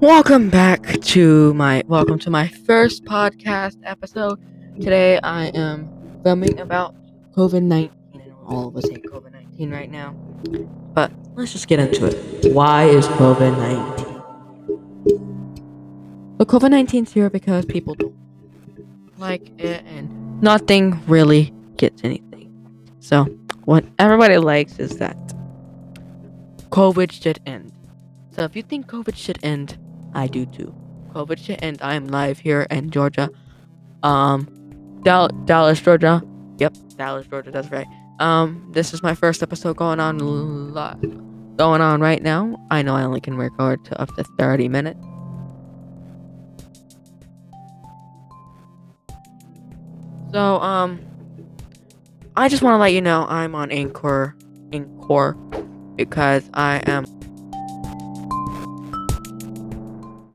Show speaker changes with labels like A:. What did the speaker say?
A: Welcome back to my welcome to my first podcast episode. Today I am filming about COVID nineteen. All of us hate COVID nineteen right now, but let's just get into it. Why is COVID nineteen? The COVID 19 is here because people don't like it, and nothing really gets anything. So what everybody likes is that COVID should end. So if you think COVID should end, I do too. COVID should end. I am live here in Georgia. Um, Dal- Dallas, Georgia. Yep, Dallas, Georgia. That's right. Um, this is my first episode going on li- going on right now. I know I only can record to up to 30 minutes. So, um, I just want to let you know I'm on Anchor, Anchor, because I am